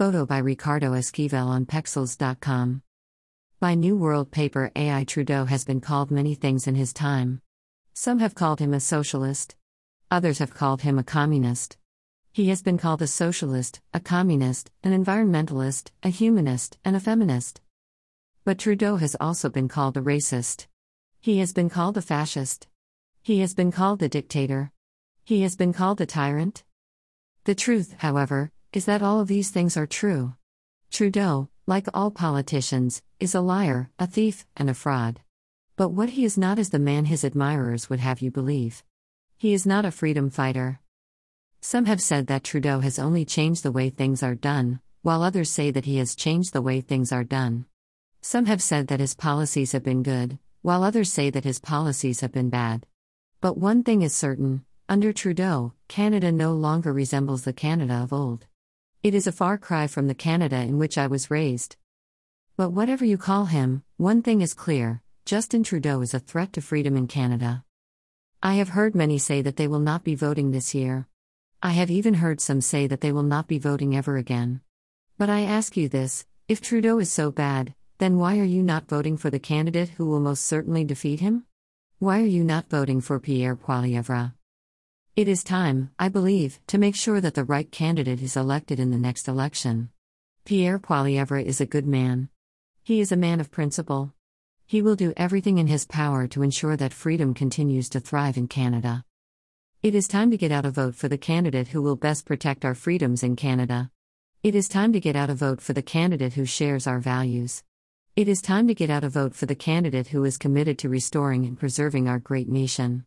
Photo by Ricardo Esquivel on Pexels.com. By New World paper, AI Trudeau has been called many things in his time. Some have called him a socialist. Others have called him a communist. He has been called a socialist, a communist, an environmentalist, a humanist, and a feminist. But Trudeau has also been called a racist. He has been called a fascist. He has been called a dictator. He has been called a tyrant. The truth, however, is that all of these things are true. Trudeau, like all politicians, is a liar, a thief, and a fraud. But what he is not is the man his admirers would have you believe. He is not a freedom fighter. Some have said that Trudeau has only changed the way things are done, while others say that he has changed the way things are done. Some have said that his policies have been good, while others say that his policies have been bad. But one thing is certain under Trudeau, Canada no longer resembles the Canada of old. It is a far cry from the Canada in which I was raised. But whatever you call him, one thing is clear Justin Trudeau is a threat to freedom in Canada. I have heard many say that they will not be voting this year. I have even heard some say that they will not be voting ever again. But I ask you this if Trudeau is so bad, then why are you not voting for the candidate who will most certainly defeat him? Why are you not voting for Pierre Poilievre? It is time, I believe, to make sure that the right candidate is elected in the next election. Pierre Poilievre is a good man. He is a man of principle. He will do everything in his power to ensure that freedom continues to thrive in Canada. It is time to get out a vote for the candidate who will best protect our freedoms in Canada. It is time to get out a vote for the candidate who shares our values. It is time to get out a vote for the candidate who is committed to restoring and preserving our great nation.